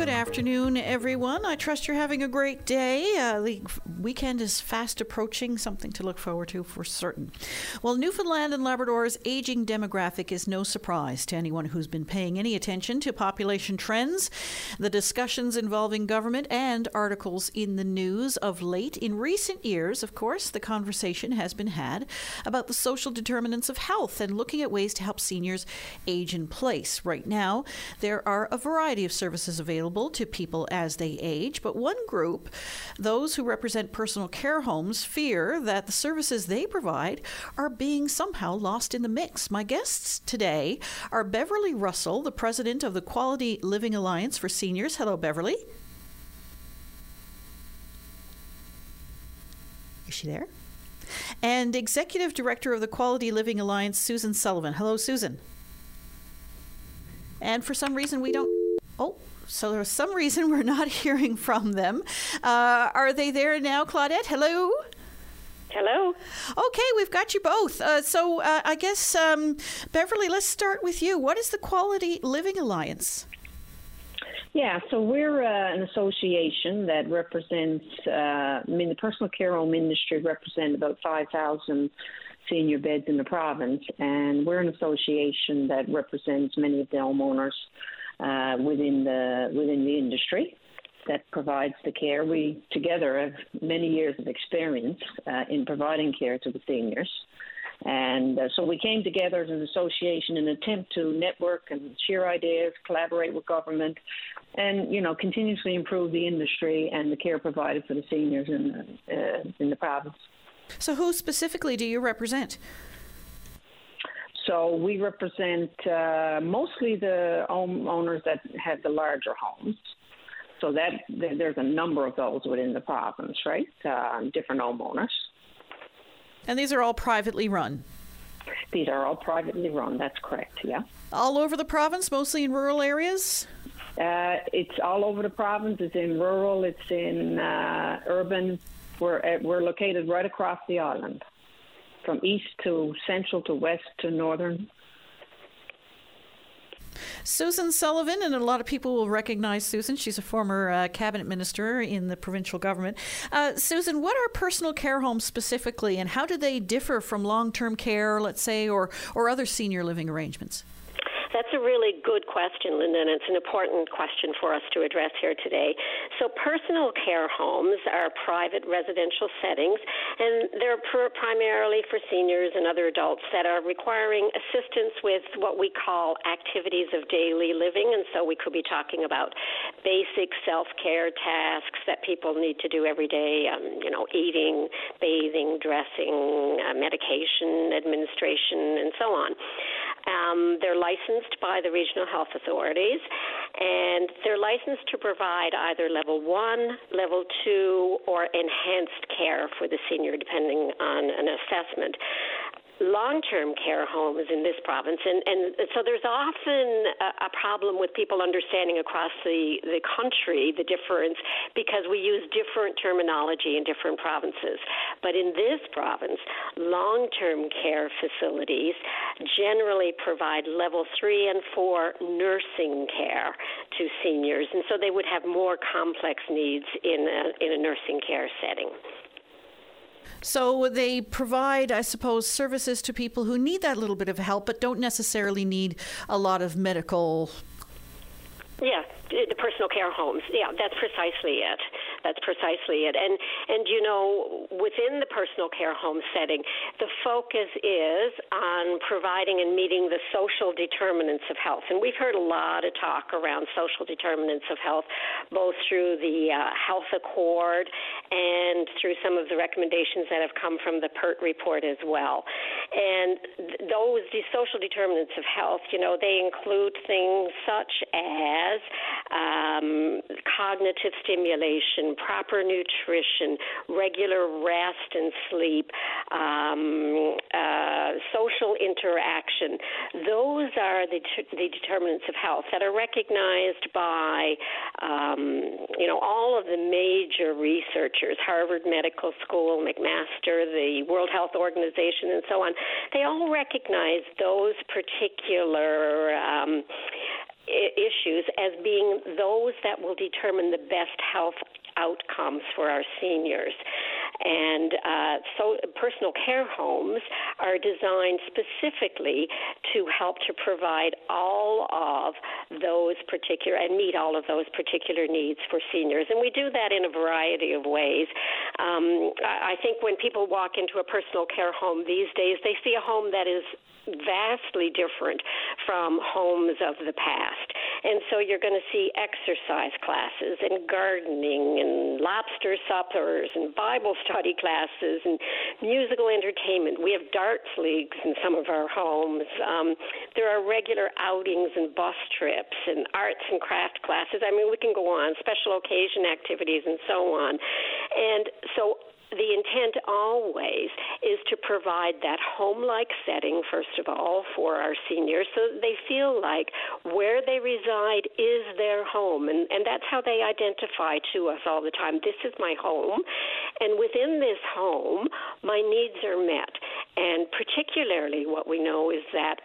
Good afternoon, everyone. I trust you're having a great day. Uh, the weekend is fast approaching, something to look forward to for certain. Well, Newfoundland and Labrador's aging demographic is no surprise to anyone who's been paying any attention to population trends, the discussions involving government, and articles in the news of late. In recent years, of course, the conversation has been had about the social determinants of health and looking at ways to help seniors age in place. Right now, there are a variety of services available available to people as they age, but one group, those who represent personal care homes, fear that the services they provide are being somehow lost in the mix. My guests today are Beverly Russell, the president of the Quality Living Alliance for Seniors. Hello, Beverly. Is she there? And executive director of the Quality Living Alliance, Susan Sullivan. Hello, Susan. And for some reason, we don't. Oh, so there's some reason we're not hearing from them. Uh, are they there now, Claudette? Hello? Hello. Okay, we've got you both. Uh, so uh, I guess, um, Beverly, let's start with you. What is the Quality Living Alliance? Yeah, so we're uh, an association that represents, uh, I mean, the personal care home industry represents about 5,000 senior beds in the province, and we're an association that represents many of the homeowners uh, within the within the industry that provides the care. We together have many years of experience uh, in providing care to the seniors. And uh, so we came together as an association in an attempt to network and share ideas, collaborate with government, and you know continuously improve the industry and the care provided for the seniors in the, uh, in the province. So, who specifically do you represent? So we represent uh, mostly the homeowners that have the larger homes. So that there's a number of those within the province, right? Uh, different homeowners. And these are all privately run. These are all privately run. That's correct. Yeah. All over the province, mostly in rural areas. Uh, it's all over the province. It's in rural. It's in uh, urban. We're uh, we're located right across the island from east to central to west to northern. Susan Sullivan, and a lot of people will recognize Susan. She's a former uh, cabinet minister in the provincial government. Uh, Susan, what are personal care homes specifically, and how do they differ from long term care, let's say, or, or other senior living arrangements? That's a really good question, Linda, and it's an important question for us to address here today. So, personal care homes are private residential settings, and they're pr- primarily for seniors and other adults that are requiring assistance with what we call activities of daily living. And so, we could be talking about basic self care tasks that people need to do every day, um, you know, eating, bathing, dressing, uh, medication administration, and so on. Um, they're licensed by the regional health authorities, and they're licensed to provide either level one, level two, or enhanced care for the senior, depending on an assessment long-term care homes in this province, and, and so there's often a, a, problem with people understanding across the, the country the difference because we use different terminology in different provinces. But in this province, long-term care facilities generally provide level three and four nursing care to seniors, and so they would have more complex needs in a, in a nursing care setting. So they provide, I suppose, services to people who need that little bit of help, but don't necessarily need a lot of medical. Yeah, the personal care homes. Yeah, that's precisely it. That's precisely it. And and you know, within the personal care home setting, the focus is on providing and meeting the social determinants of health. And we've heard a lot of talk around social determinants of health, both through the uh, Health Accord and through some of the recommendations that have come from the PERT report as well. And those these social determinants of health, you know, they include things such as um, cognitive stimulation proper nutrition, regular rest and sleep, um, uh, social interaction. Those are the, the determinants of health that are recognized by, um, you know, all of the major researchers, Harvard Medical School, McMaster, the World Health Organization, and so on. They all recognize those particular um, issues as being those that will determine the best health outcomes for our seniors. And uh, so personal care homes are designed specifically to help to provide all of those particular and meet all of those particular needs for seniors. And we do that in a variety of ways. Um, I think when people walk into a personal care home these days, they see a home that is vastly different from homes of the past. And so you're going to see exercise classes and gardening and lobster suppers and Bible study classes and musical entertainment. We have darts leagues in some of our homes. Um, there are regular outings and bus trips and arts and craft classes. I mean, we can go on, special occasion activities and so on. And so the intent always is to provide that home like setting, first of all, for our seniors so they feel like where they reside is their home. And, and that's how they identify to us all the time. This is my home. And within this home, my needs are met. And particularly, what we know is that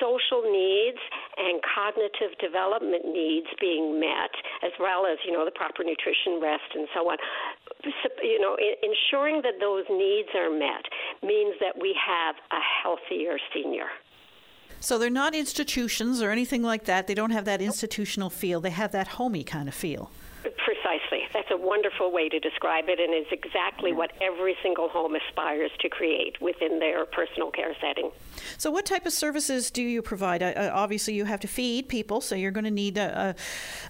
social needs and cognitive development needs being met, as well as you know the proper nutrition, rest, and so on. You know, ensuring that those needs are met means that we have a healthier senior. So they're not institutions or anything like that. They don't have that institutional feel. They have that homey kind of feel. Precisely. That's a wonderful way to describe it, and is exactly what every single home aspires to create within their personal care setting. So, what type of services do you provide? Uh, obviously, you have to feed people, so you're going to need a,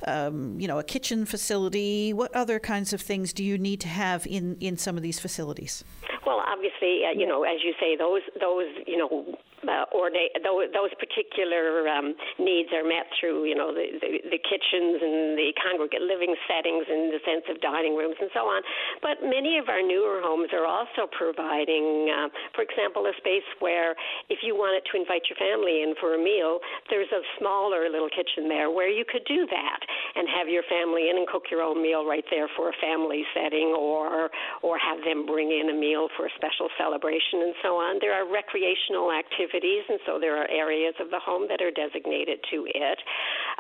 a um, you know, a kitchen facility. What other kinds of things do you need to have in, in some of these facilities? Well, obviously, uh, you know, as you say, those those you know uh, or they, those, those particular um, needs are met through, you know, the, the, the kitchens and the congregate living settings and the sense of dining rooms and so on. But many of our newer homes are also providing, uh, for example, a space where if you wanted to invite your family in for a meal, there's a smaller little kitchen there where you could do that and have your family in and cook your own meal right there for a family setting or or have them bring in a meal for a special celebration and so on. There are recreational activities and so there are areas of the home that are designated to it.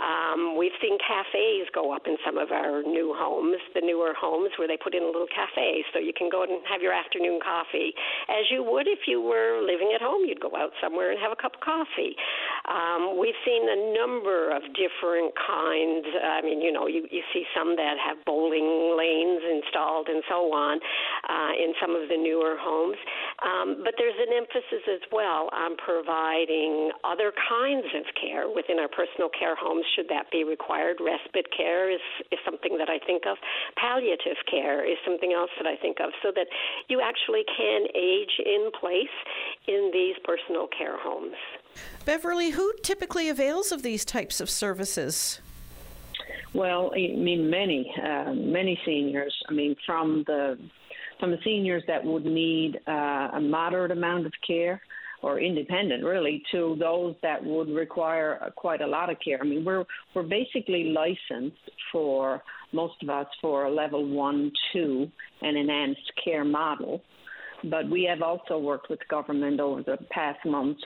Um, we've seen cafes go up in some of our new homes, the newer homes, where they put in a little cafe so you can go and have your afternoon coffee as you would if you were living at home. You'd go out somewhere and have a cup of coffee. Um, we've seen a number of different kinds. I mean, you know, you, you see some that have bowling lanes installed and so on uh, in some of the newer homes. Um, but there's an emphasis as well on providing other kinds of care within our personal care homes, should that be required. Respite care is, is something that I think of. Palliative care is something else that I think of, so that you actually can age in place in these personal care homes. Beverly, who typically avails of these types of services? Well, I mean, many, uh, many seniors. I mean, from the from the seniors that would need uh, a moderate amount of care or independent really to those that would require quite a lot of care. I mean, we're we're basically licensed for most of us for a level one, two, and enhanced care model. But we have also worked with government over the past months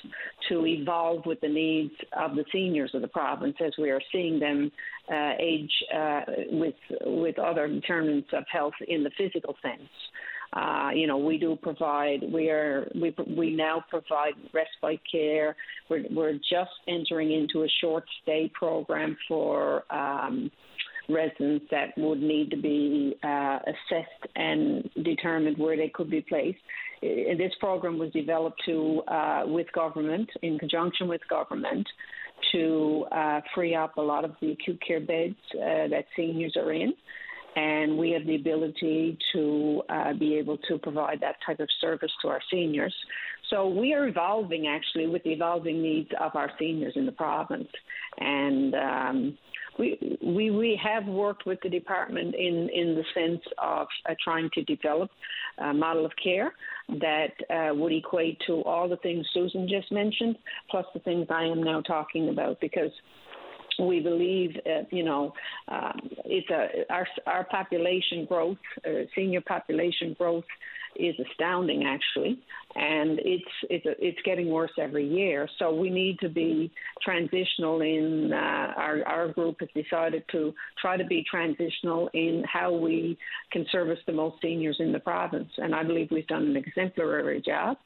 to evolve with the needs of the seniors of the province as we are seeing them uh, age uh, with with other determinants of health in the physical sense. Uh, you know, we do provide. We are we we now provide respite care. We're we're just entering into a short stay program for. Um, residents that would need to be uh, assessed and determined where they could be placed. This program was developed to uh, with government in conjunction with government to uh, free up a lot of the acute care beds uh, that seniors are in and we have the ability to uh, be able to provide that type of service to our seniors. So we are evolving actually with the evolving needs of our seniors in the province, and um, we, we we have worked with the department in in the sense of uh, trying to develop a model of care that uh, would equate to all the things Susan just mentioned, plus the things I am now talking about, because we believe, uh, you know, um, it's a our our population growth, uh, senior population growth is astounding actually, and it's it's it's getting worse every year. So we need to be transitional in uh, our our group has decided to try to be transitional in how we can service the most seniors in the province, and I believe we've done an exemplary job.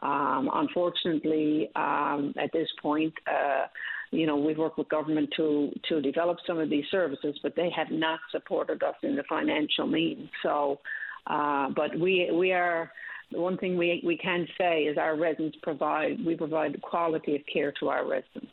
Um, unfortunately, um, at this point. Uh, you know, we've worked with government to to develop some of these services, but they have not supported us in the financial means. So uh, but we we are the one thing we we can say is our residents provide we provide quality of care to our residents.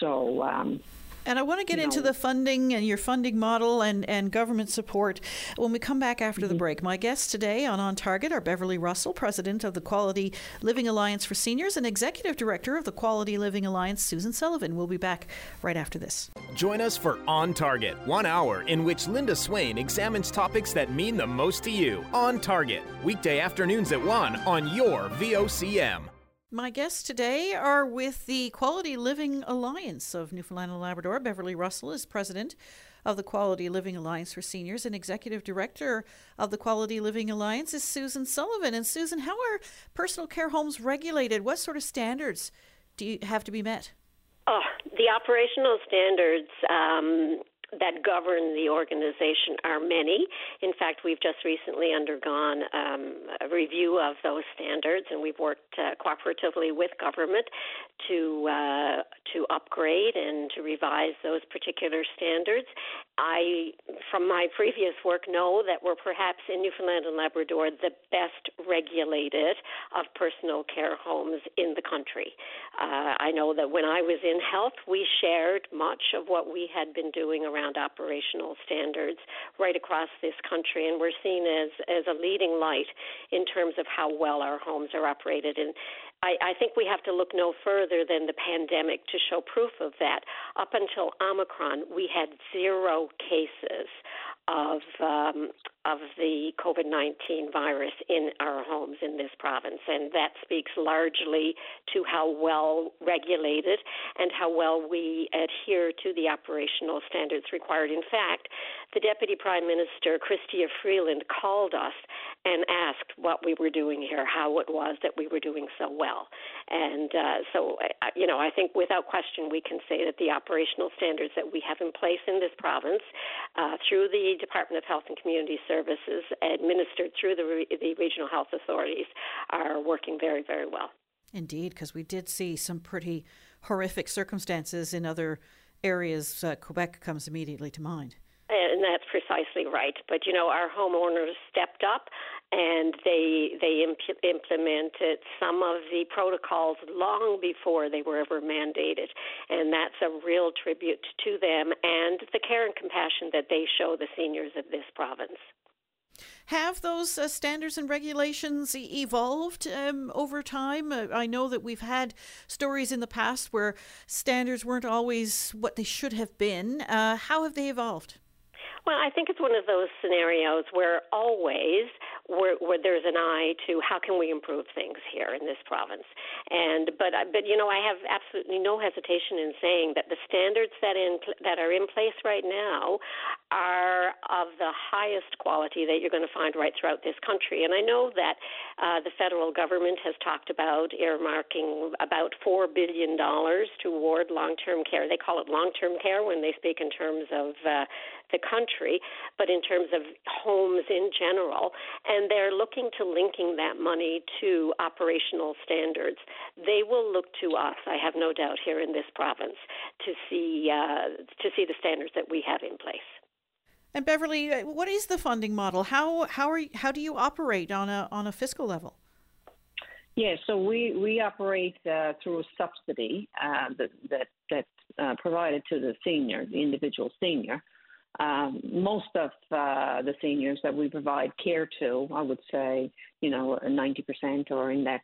So um, and I want to get into the funding and your funding model and, and government support when we come back after mm-hmm. the break. My guests today on On Target are Beverly Russell, President of the Quality Living Alliance for Seniors, and Executive Director of the Quality Living Alliance, Susan Sullivan. We'll be back right after this. Join us for On Target, one hour in which Linda Swain examines topics that mean the most to you. On Target, weekday afternoons at 1 on your VOCM. My guests today are with the Quality Living Alliance of Newfoundland and Labrador. Beverly Russell is president of the Quality Living Alliance for Seniors, and executive director of the Quality Living Alliance is Susan Sullivan. And Susan, how are personal care homes regulated? What sort of standards do you have to be met? Oh, the operational standards um, that govern the organization are many. In fact, we've just recently undergone um, a review of those standards, and we've worked uh, cooperatively with government to uh, to upgrade and to revise those particular standards. I, from my previous work, know that we're perhaps in Newfoundland and Labrador the best regulated of personal care homes in the country. Uh, I know that when I was in health, we shared much of what we had been doing around operational standards right across this country, and we're seen as as a leading light in terms of how well our homes are operated. And I, I think we have to look no further than the pandemic to show proof of that. Up until Omicron, we had zero cases of um, of the COVID 19 virus in our homes in this province. And that speaks largely to how well regulated and how well we adhere to the operational standards required. In fact, the Deputy Prime Minister, Chrystia Freeland, called us and asked what we were doing here, how it was that we were doing so well. And uh, so, you know, I think without question we can say that the operational standards that we have in place in this province uh, through the Department of Health and Community Services, administered through the, re- the regional health authorities, are working very, very well. Indeed, because we did see some pretty horrific circumstances in other areas. Uh, Quebec comes immediately to mind. And that's precisely right. But you know, our homeowners stepped up and they they imp- implemented some of the protocols long before they were ever mandated, and that's a real tribute to them and the care and compassion that they show the seniors of this province. Have those uh, standards and regulations evolved um, over time? Uh, I know that we've had stories in the past where standards weren't always what they should have been. Uh, how have they evolved? Well, I think it's one of those scenarios where always where, where there's an eye to how can we improve things here in this province. And but but you know I have absolutely no hesitation in saying that the standards that in that are in place right now are of the highest quality that you're going to find right throughout this country. And I know that uh, the federal government has talked about earmarking about four billion dollars toward long-term care. They call it long-term care when they speak in terms of uh, the country, but in terms of homes in general. And they're looking to linking that money to operational standards. They will look to us, I have no doubt, here in this province to see uh, to see the standards that we have in place. And Beverly, uh, what is the funding model? How how are you, how do you operate on a on a fiscal level? Yeah, so we we operate uh, through a subsidy uh, that that that's uh, provided to the senior, the individual senior, um, most of uh, the seniors that we provide care to, I would say, you know, 90% or in that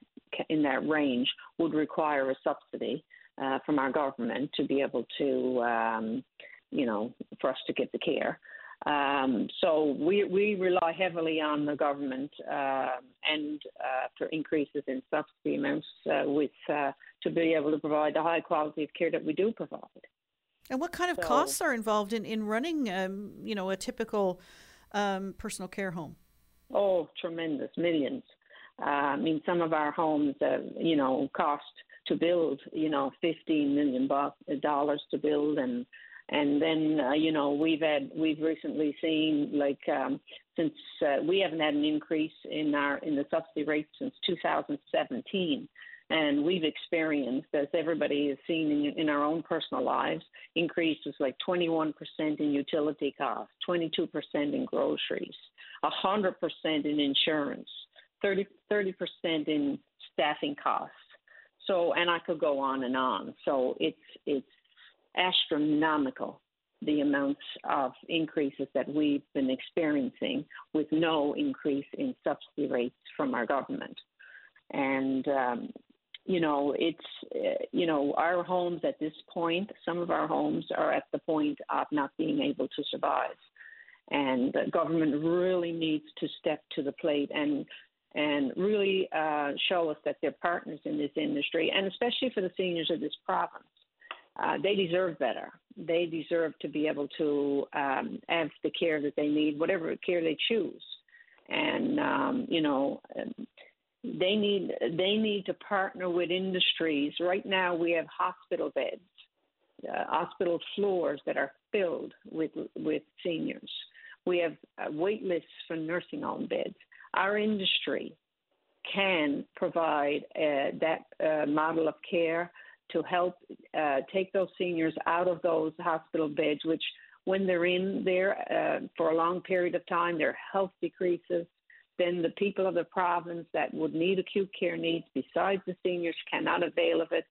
in that range, would require a subsidy uh, from our government to be able to um, you know, for us to get the care. Um, so we we rely heavily on the government uh, and for increases in subsidy amounts uh, with uh, to be able to provide the high quality of care that we do provide. And what kind of so, costs are involved in in running, um, you know, a typical um, personal care home? Oh, tremendous, millions. Uh, I mean, some of our homes, uh, you know, cost to build, you know, fifteen million dollars to build, and and then uh, you know we've had we've recently seen like um, since uh, we haven't had an increase in our in the subsidy rate since 2017 and we've experienced as everybody has seen in, in our own personal lives increases like 21% in utility costs 22% in groceries 100% in insurance 30 30% in staffing costs so and I could go on and on so it's it's astronomical the amounts of increases that we've been experiencing with no increase in subsidy rates from our government. And, um, you know, it's, uh, you know, our homes at this point, some of our homes are at the point of not being able to survive. And the government really needs to step to the plate and and really uh, show us that they're partners in this industry, and especially for the seniors of this province uh, they deserve better. They deserve to be able to um, have the care that they need, whatever care they choose. And um, you know, they need they need to partner with industries. Right now, we have hospital beds, uh, hospital floors that are filled with with seniors. We have uh, wait lists for nursing home beds. Our industry can provide uh, that uh, model of care to help uh, take those seniors out of those hospital beds, which when they're in there uh, for a long period of time, their health decreases. Then the people of the province that would need acute care needs, besides the seniors, cannot avail of it.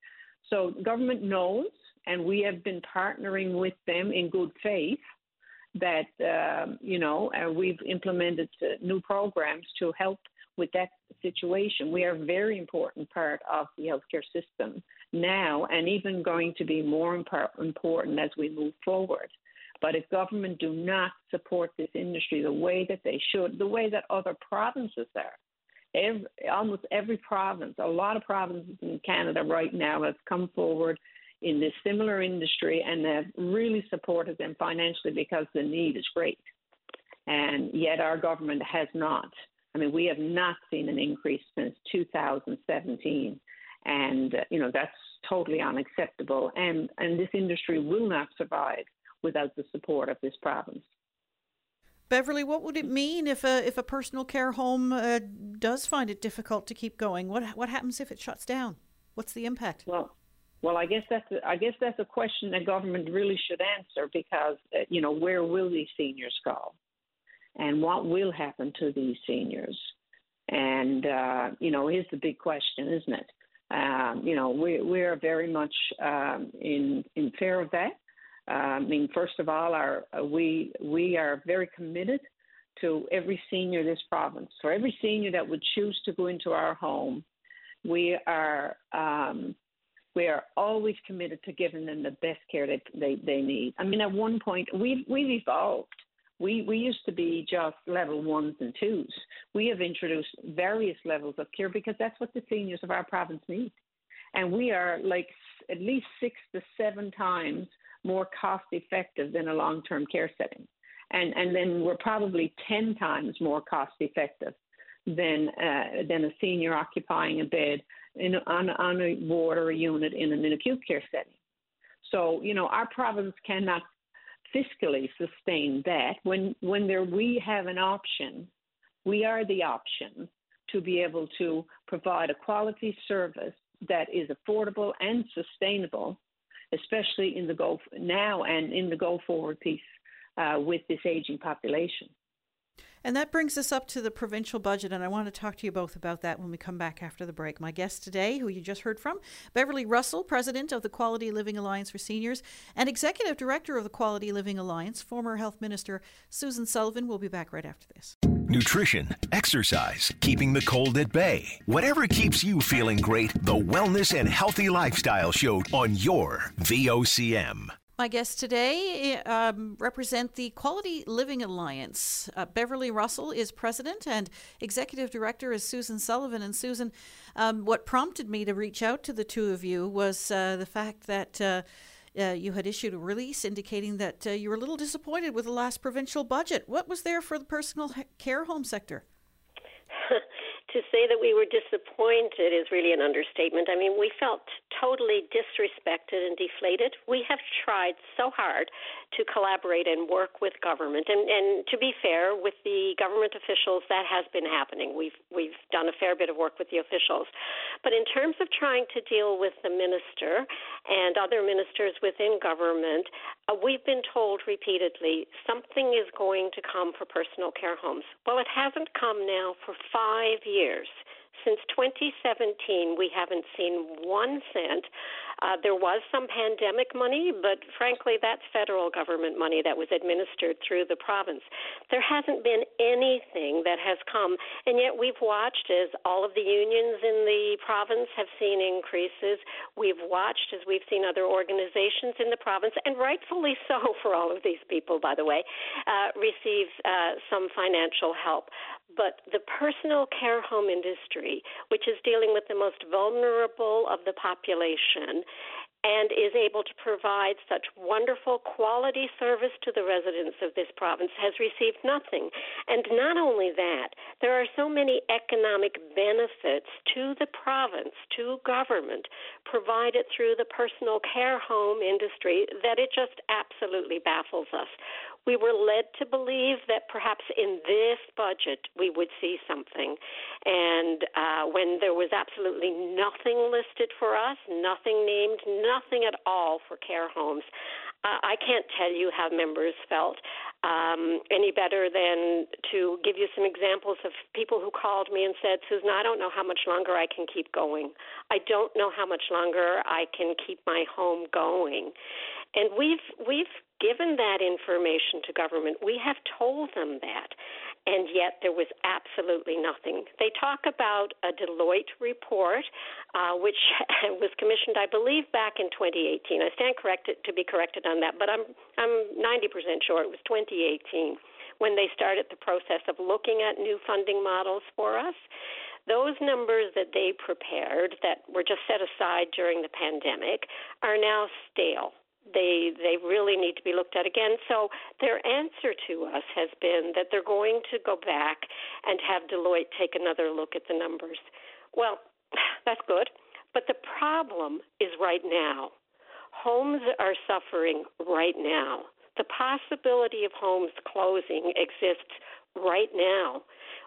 So government knows, and we have been partnering with them in good faith that um, you know uh, we've implemented uh, new programs to help with that situation. We are a very important part of the healthcare system now, and even going to be more important as we move forward. But if government do not support this industry the way that they should, the way that other provinces are, every, almost every province, a lot of provinces in Canada right now have come forward in this similar industry and have really supported them financially because the need is great. And yet our government has not. I mean, we have not seen an increase since 2017, and uh, you know that's totally unacceptable. And and this industry will not survive without the support of this province. Beverly, what would it mean if a if a personal care home uh, does find it difficult to keep going? What what happens if it shuts down? What's the impact? Well, well, I guess that's a, I guess that's a question that government really should answer because uh, you know where will these seniors go? and what will happen to these seniors? And uh, you know, is the big question, isn't it? Um, you know, we we are very much um, in in fear of that. I mean, first of all, our uh, we we are very committed to every senior in this province. For every senior that would choose to go into our home, we are um, we are always committed to giving them the best care that they, they need. I mean, at one point, we've we've evolved we, we used to be just level ones and twos. We have introduced various levels of care because that's what the seniors of our province need. And we are like at least six to seven times more cost effective than a long term care setting. And, and then we're probably 10 times more cost effective than, uh, than a senior occupying a bed in, on, on a ward or a unit in an acute care setting. So, you know, our province cannot fiscally sustain that when when there we have an option we are the option to be able to provide a quality service that is affordable and sustainable especially in the go now and in the go forward piece uh, with this aging population and that brings us up to the provincial budget, and I want to talk to you both about that when we come back after the break. My guest today, who you just heard from, Beverly Russell, President of the Quality Living Alliance for Seniors and Executive Director of the Quality Living Alliance, former Health Minister Susan Sullivan. will be back right after this. Nutrition, exercise, keeping the cold at bay. Whatever keeps you feeling great, the Wellness and Healthy Lifestyle Show on your VOCM. My guests today um, represent the Quality Living Alliance. Uh, Beverly Russell is president, and executive director is Susan Sullivan. And Susan, um, what prompted me to reach out to the two of you was uh, the fact that. Uh, uh you had issued a release indicating that uh, you were a little disappointed with the last provincial budget. What was there for the personal care home sector? to say that we were disappointed is really an understatement. I mean, we felt totally disrespected and deflated. We have tried so hard to collaborate and work with government, and, and to be fair, with the government officials, that has been happening. We've we've done a fair bit of work with the officials, but in terms of trying to deal with the minister and other ministers within government, Uh, we've been told repeatedly something is going to come for personal care homes. Well, it hasn't come now for five years. Since 2017, we haven't seen one cent. Uh, there was some pandemic money, but frankly, that's federal government money that was administered through the province. There hasn't been anything that has come, and yet we've watched as all of the unions in the province have seen increases. We've watched as we've seen other organizations in the province, and rightfully so for all of these people, by the way, uh, receive uh, some financial help but the personal care home industry, which is dealing with the most vulnerable of the population, and is able to provide such wonderful quality service to the residents of this province has received nothing. And not only that, there are so many economic benefits to the province, to government, provided through the personal care home industry that it just absolutely baffles us we were led to believe that perhaps in this budget we would see something. And uh, when there was absolutely nothing listed for us, nothing named, nothing at all for care homes, uh, I can't tell you how members felt um, any better than to give you some examples of people who called me and said, Susan, I don't know how much longer I can keep going. I don't know how much longer I can keep my home going. And we've we've given that information to government. We have told them that, and yet there was absolutely nothing. They talk about a Deloitte report, uh, which was commissioned, I believe, back in 2018. I stand corrected to be corrected on that, but I'm I'm 90% sure it was 2018 when they started the process of looking at new funding models for us those numbers that they prepared that were just set aside during the pandemic are now stale they they really need to be looked at again. So their answer to us has been that they're going to go back and have Deloitte take another look at the numbers. Well, that's good, but the problem is right now. Homes are suffering right now. The possibility of homes closing exists right now.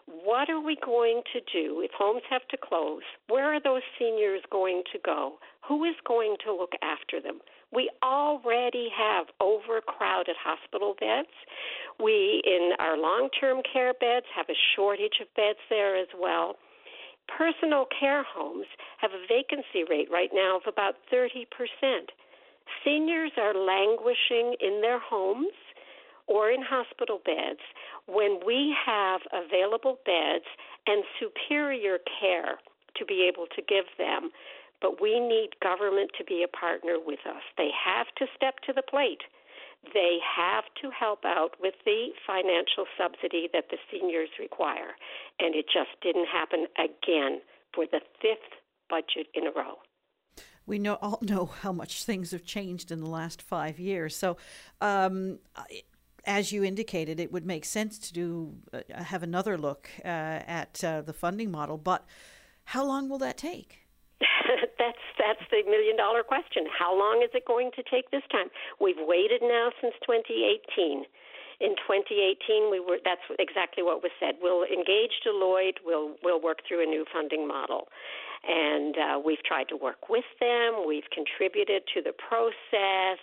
What are we going to do if homes have to close? Where are those seniors going to go? Who is going to look after them? We already have overcrowded hospital beds. We, in our long term care beds, have a shortage of beds there as well. Personal care homes have a vacancy rate right now of about 30%. Seniors are languishing in their homes or in hospital beds when we have available beds and superior care to be able to give them but we need government to be a partner with us. They have to step to the plate. They have to help out with the financial subsidy that the seniors require. And it just didn't happen again for the fifth budget in a row. We know all know how much things have changed in the last five years. So, um, as you indicated, it would make sense to do uh, have another look uh, at uh, the funding model. But how long will that take? that's that's the million dollar question. How long is it going to take this time? We've waited now since 2018. In 2018, we were that's exactly what was said. We'll engage Deloitte. We'll we'll work through a new funding model, and uh, we've tried to work with them. We've contributed to the process.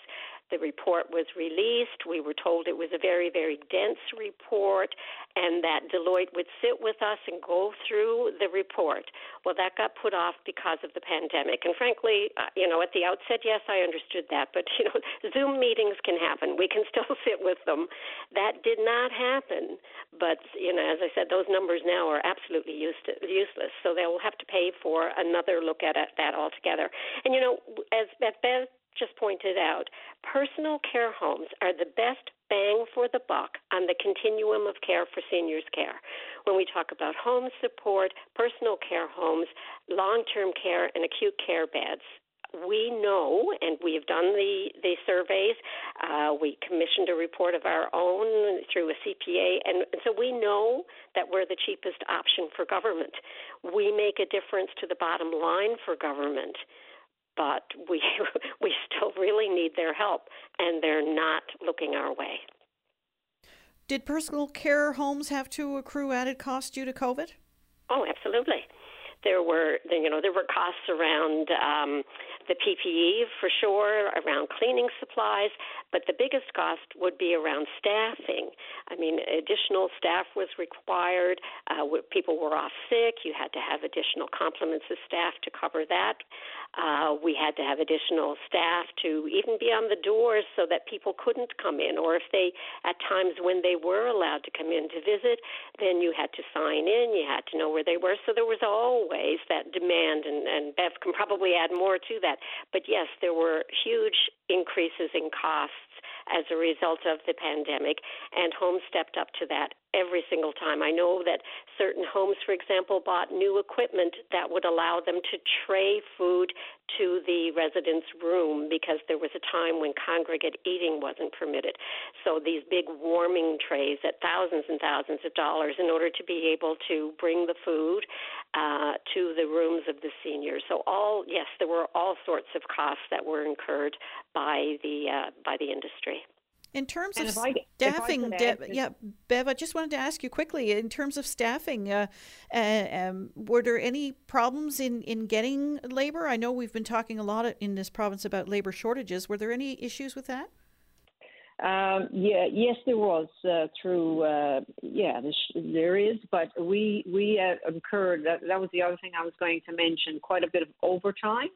The report was released. We were told it was a very, very dense report and that Deloitte would sit with us and go through the report. Well, that got put off because of the pandemic. And frankly, uh, you know, at the outset, yes, I understood that. But, you know, Zoom meetings can happen. We can still sit with them. That did not happen. But, you know, as I said, those numbers now are absolutely useless. So they will have to pay for another look at it, that altogether. And, you know, as Beth just pointed out, personal care homes are the best bang for the buck on the continuum of care for seniors care. When we talk about home support, personal care homes, long term care, and acute care beds, we know, and we have done the, the surveys. Uh, we commissioned a report of our own through a CPA, and, and so we know that we're the cheapest option for government. We make a difference to the bottom line for government, but we we still really need their help, and they're not looking our way. Did personal care homes have to accrue added costs due to COVID? Oh, absolutely. There were, you know, there were costs around um, the PPE for sure, around cleaning supplies, but the biggest cost would be around staffing. I mean, additional staff was required. Uh, people were off sick. You had to have additional complements of staff to cover that. Uh, we had to have additional staff to even be on the doors so that people couldn't come in, or if they, at times when they were allowed to come in to visit, then you had to sign in. You had to know where they were. So there was always that demand, and, and can probably add more to that. But yes, there were huge increases in costs as a result of the pandemic, and homes stepped up to that every single time. I know that certain homes, for example, bought new equipment that would allow them to tray food to the resident's room because there was a time when congregate eating wasn't permitted. So these big warming trays at thousands and thousands of dollars in order to be able to bring the food uh, to the rooms of the seniors. So all yes, there were all sorts of costs that were incurred by the uh, by the industry. In terms and of I, staffing, De- yeah, Bev, I just wanted to ask you quickly. In terms of staffing, uh, uh, um, were there any problems in, in getting labor? I know we've been talking a lot in this province about labor shortages. Were there any issues with that? Um, yeah, yes, there was uh, through. Uh, yeah, there is, but we we uh, incurred. That, that was the other thing I was going to mention. Quite a bit of overtime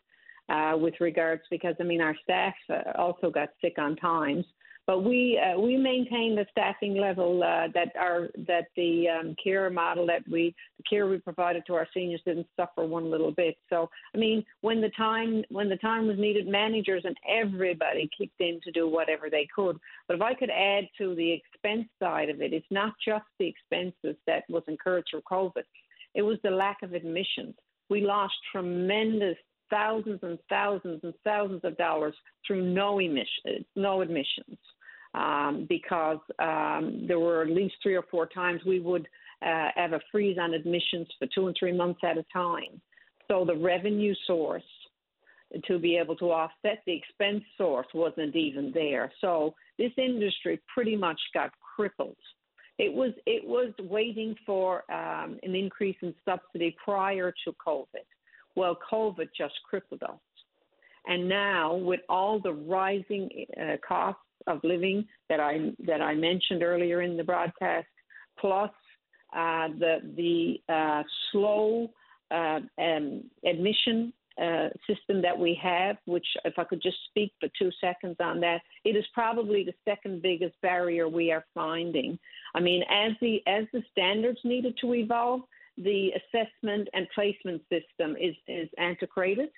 uh, with regards because I mean our staff uh, also got sick on times. But we uh, we maintain the staffing level uh, that our that the um, care model that we the care we provided to our seniors didn't suffer one little bit. So I mean, when the time when the time was needed, managers and everybody kicked in to do whatever they could. But if I could add to the expense side of it, it's not just the expenses that was incurred through COVID. It was the lack of admissions. We lost tremendous thousands and thousands and thousands of dollars through no emission, no admissions um, because um, there were at least three or four times we would uh, have a freeze on admissions for two and three months at a time. So the revenue source to be able to offset the expense source wasn't even there. So this industry pretty much got crippled. It was it was waiting for um, an increase in subsidy prior to COVID. Well, COVID just crippled us. And now, with all the rising uh, costs of living that I that I mentioned earlier in the broadcast, plus uh, the the uh, slow uh, um, admission uh, system that we have, which if I could just speak for two seconds on that, it is probably the second biggest barrier we are finding. I mean, as the as the standards needed to evolve, the assessment and placement system is is antiquated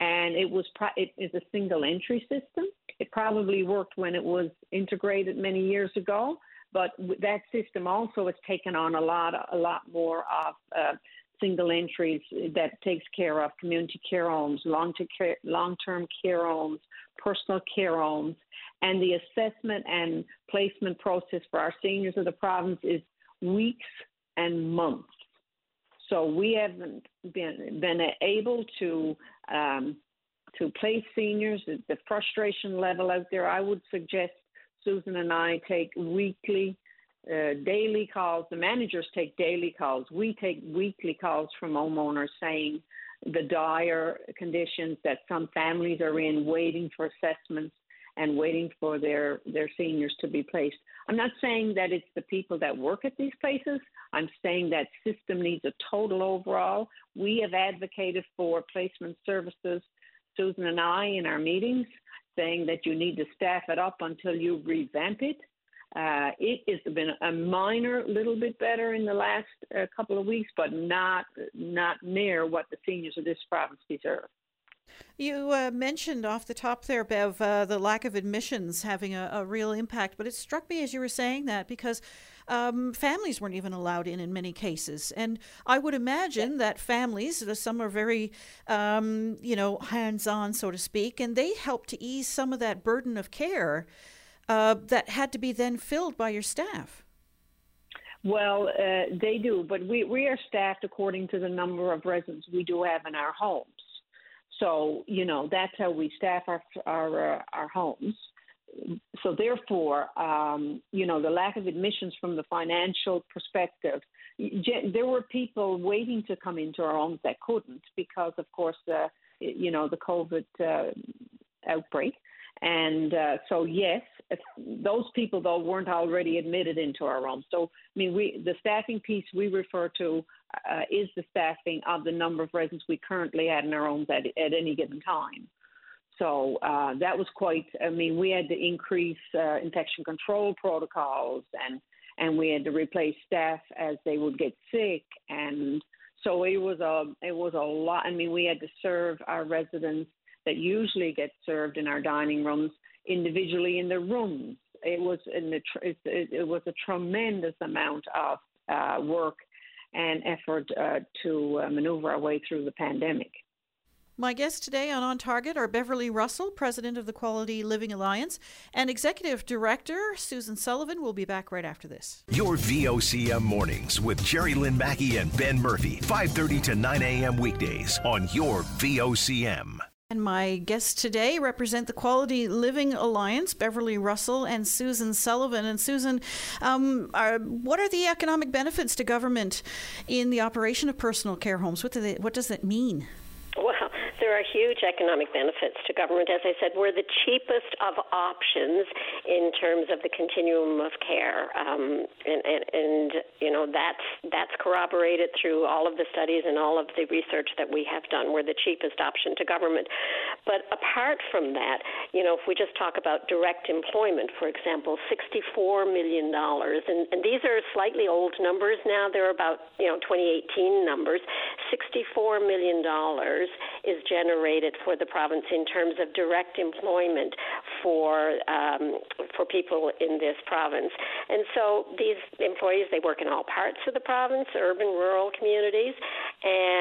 and it was it is a single entry system. It probably worked when it was integrated many years ago, but that system also has taken on a lot a lot more of uh, single entries that takes care of community care homes, long term care, long term care homes, personal care homes, and the assessment and placement process for our seniors of the province is weeks and months. So we haven't been been able to um, to place seniors. The frustration level out there. I would suggest Susan and I take weekly, uh, daily calls. The managers take daily calls. We take weekly calls from homeowners saying the dire conditions that some families are in, waiting for assessments and waiting for their, their seniors to be placed. I'm not saying that it's the people that work at these places. I'm saying that system needs a total overhaul. We have advocated for placement services, Susan and I, in our meetings, saying that you need to staff it up until you revamp it. Uh, it has been a minor little bit better in the last uh, couple of weeks, but not not near what the seniors of this province deserve. You uh, mentioned off the top there, Bev, uh, the lack of admissions having a, a, real impact, but it struck me as you were saying that because um, families weren't even allowed in in many cases. And I would imagine that families, some are very, um, you know, hands on, so to speak, and they help to ease some of that burden of care uh, that had to be then filled by your staff. Well, uh, they do, but we, we are staffed according to the number of residents we do have in our homes. So, you know, that's how we staff our, our, uh, our homes so therefore, um, you know, the lack of admissions from the financial perspective, there were people waiting to come into our homes that couldn't because, of course, the you know the COVID uh, outbreak. And uh, so, yes, those people though weren't already admitted into our homes. So, I mean, we the staffing piece we refer to uh, is the staffing of the number of residents we currently had in our homes at, at any given time. So uh, that was quite. I mean, we had to increase uh, infection control protocols, and and we had to replace staff as they would get sick, and so it was a it was a lot. I mean, we had to serve our residents that usually get served in our dining rooms individually in their rooms. It was in the it, it was a tremendous amount of uh, work and effort uh, to uh, maneuver our way through the pandemic. My guests today on On Target are Beverly Russell, President of the Quality Living Alliance, and Executive Director Susan Sullivan. We'll be back right after this. Your VOCM mornings with Jerry Lynn Mackey and Ben Murphy, 5:30 to 9 a.m. weekdays on your VOCM. And my guests today represent the Quality Living Alliance, Beverly Russell and Susan Sullivan. And Susan, um, are, what are the economic benefits to government in the operation of personal care homes? What, do they, what does that mean? There are huge economic benefits to government. As I said, we're the cheapest of options in terms of the continuum of care, um, and, and, and you know that's that's corroborated through all of the studies and all of the research that we have done. We're the cheapest option to government. But apart from that, you know, if we just talk about direct employment, for example, sixty-four million dollars, and, and these are slightly old numbers now. They're about you know 2018 numbers. Sixty-four million dollars is generated for the province in terms of direct employment for um, for people in this province. And so these employees they work in all parts of the province, urban, rural communities,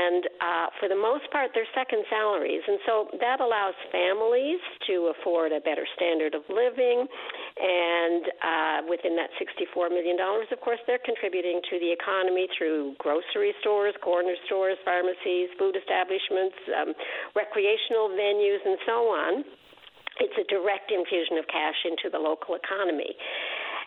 and uh, for the most part they're second salaries. And so that allows families to afford a better standard of living. And uh, within that $64 million, of course, they're contributing to the economy through grocery stores, corner stores, pharmacies, food establishments, um, recreational venues, and so on. It's a direct infusion of cash into the local economy.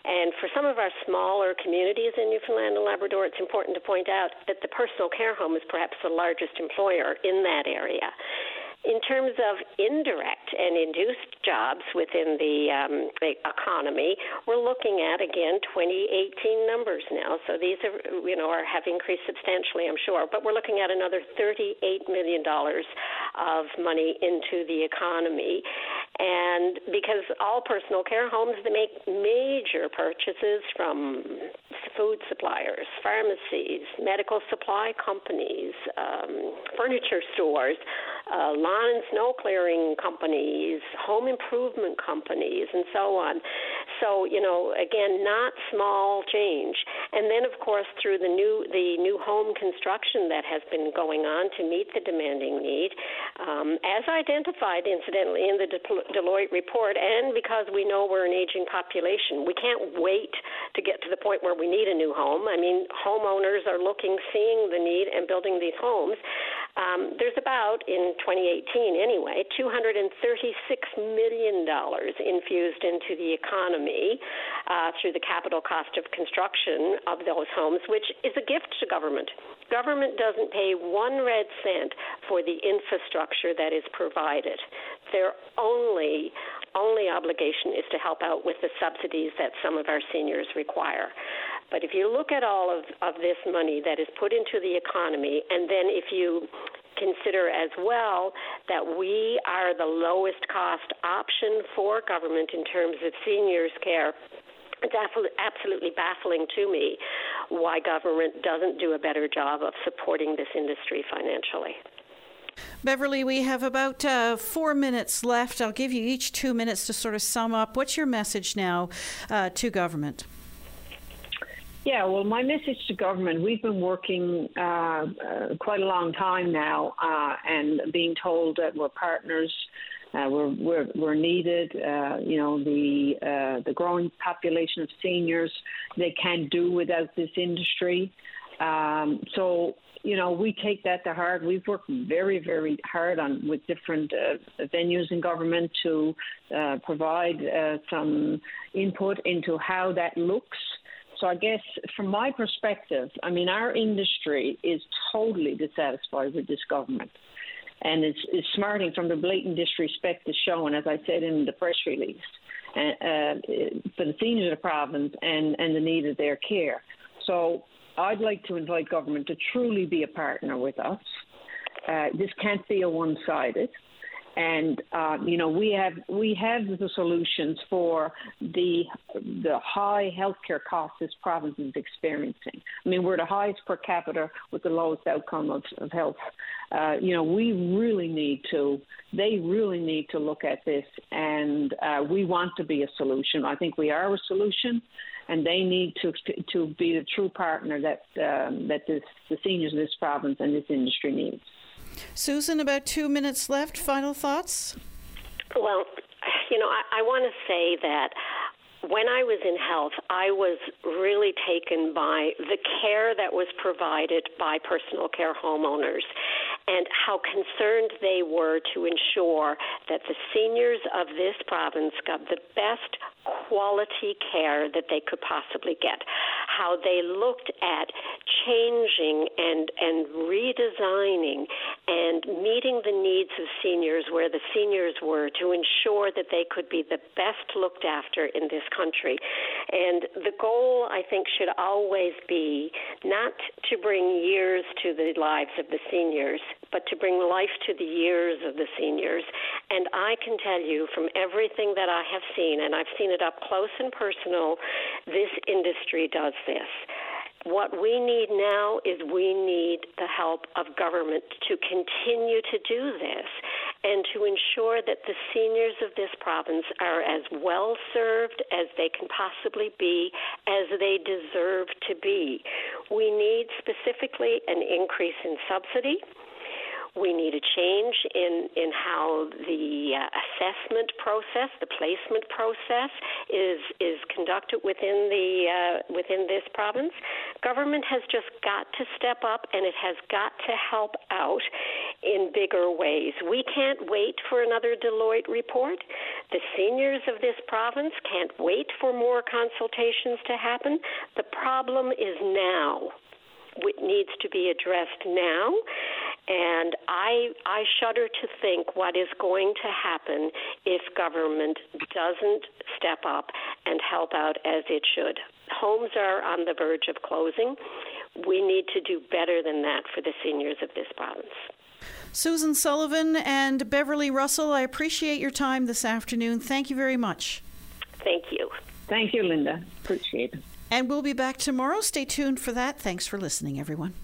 And for some of our smaller communities in Newfoundland and Labrador, it's important to point out that the personal care home is perhaps the largest employer in that area. In terms of indirect and induced jobs within the, um, economy, we're looking at again 2018 numbers now. So these are, you know, are have increased substantially, I'm sure. But we're looking at another 38 million dollars of money into the economy, and because all personal care homes they make major purchases from food suppliers, pharmacies, medical supply companies, um, furniture stores, uh, lawn snow clearing companies, home improvement companies, and so on. So you know, again, not small change. And then, of course, through the new the new home construction that has been going on to meet the demanding need, um, as identified, incidentally, in the Deloitte report, and because we know we're an aging population, we can't wait to get to the point where we need a new home. I mean, homeowners are looking, seeing the need, and building these homes. Um, there's about, in 2018 anyway, $236 million infused into the economy uh, through the capital cost of construction of those homes, which is a gift to government. Government doesn't pay one red cent for the infrastructure that is provided. Their only only obligation is to help out with the subsidies that some of our seniors require. But if you look at all of, of this money that is put into the economy, and then if you consider as well that we are the lowest cost option for government in terms of seniors care it's absolutely baffling to me why government doesn't do a better job of supporting this industry financially. Beverly, we have about uh, four minutes left. I'll give you each two minutes to sort of sum up. What's your message now uh, to government? Yeah, well, my message to government we've been working uh, uh, quite a long time now uh, and being told that we're partners. Uh, we're, we're, we're needed. Uh, you know, the uh, the growing population of seniors, they can't do without this industry. Um, so, you know, we take that to heart. We've worked very, very hard on with different venues in government to provide some input into how that looks. So I guess from my perspective, I mean, our industry is totally dissatisfied with this government. And it's, it's smarting from the blatant disrespect that's shown, as I said in the press release, uh, uh, for the seniors of the province and, and the need of their care. So I'd like to invite government to truly be a partner with us. Uh, this can't be a one-sided and uh, you know we have we have the solutions for the the high healthcare costs this province is experiencing. I mean, we're the highest per capita with the lowest outcome of, of health. Uh, you know, we really need to. They really need to look at this, and uh, we want to be a solution. I think we are a solution, and they need to to be the true partner that um, that this, the seniors in this province and this industry needs. Susan, about two minutes left. Final thoughts? Well, you know, I, I want to say that when I was in health, I was really taken by the care that was provided by personal care homeowners and how concerned they were to ensure that the seniors of this province got the best quality care that they could possibly get. How they looked at changing and and redesigning and meeting the needs of seniors where the seniors were to ensure that they could be the best looked after in this country. And the goal I think should always be not to bring years to the lives of the seniors, but to bring life to the years of the seniors. And I can tell you from everything that I have seen and I've seen it up close and personal, this industry does this. What we need now is we need the help of government to continue to do this and to ensure that the seniors of this province are as well served as they can possibly be, as they deserve to be. We need specifically an increase in subsidy. We need a change in, in how the uh, assessment process, the placement process, is is conducted within the uh, within this province. Government has just got to step up, and it has got to help out in bigger ways. We can't wait for another Deloitte report. The seniors of this province can't wait for more consultations to happen. The problem is now. It needs to be addressed now and I, I shudder to think what is going to happen if government doesn't step up and help out as it should. Homes are on the verge of closing. We need to do better than that for the seniors of this province. Susan Sullivan and Beverly Russell, I appreciate your time this afternoon. Thank you very much. Thank you. Thank you, Linda. Appreciate it. And we'll be back tomorrow. Stay tuned for that. Thanks for listening, everyone.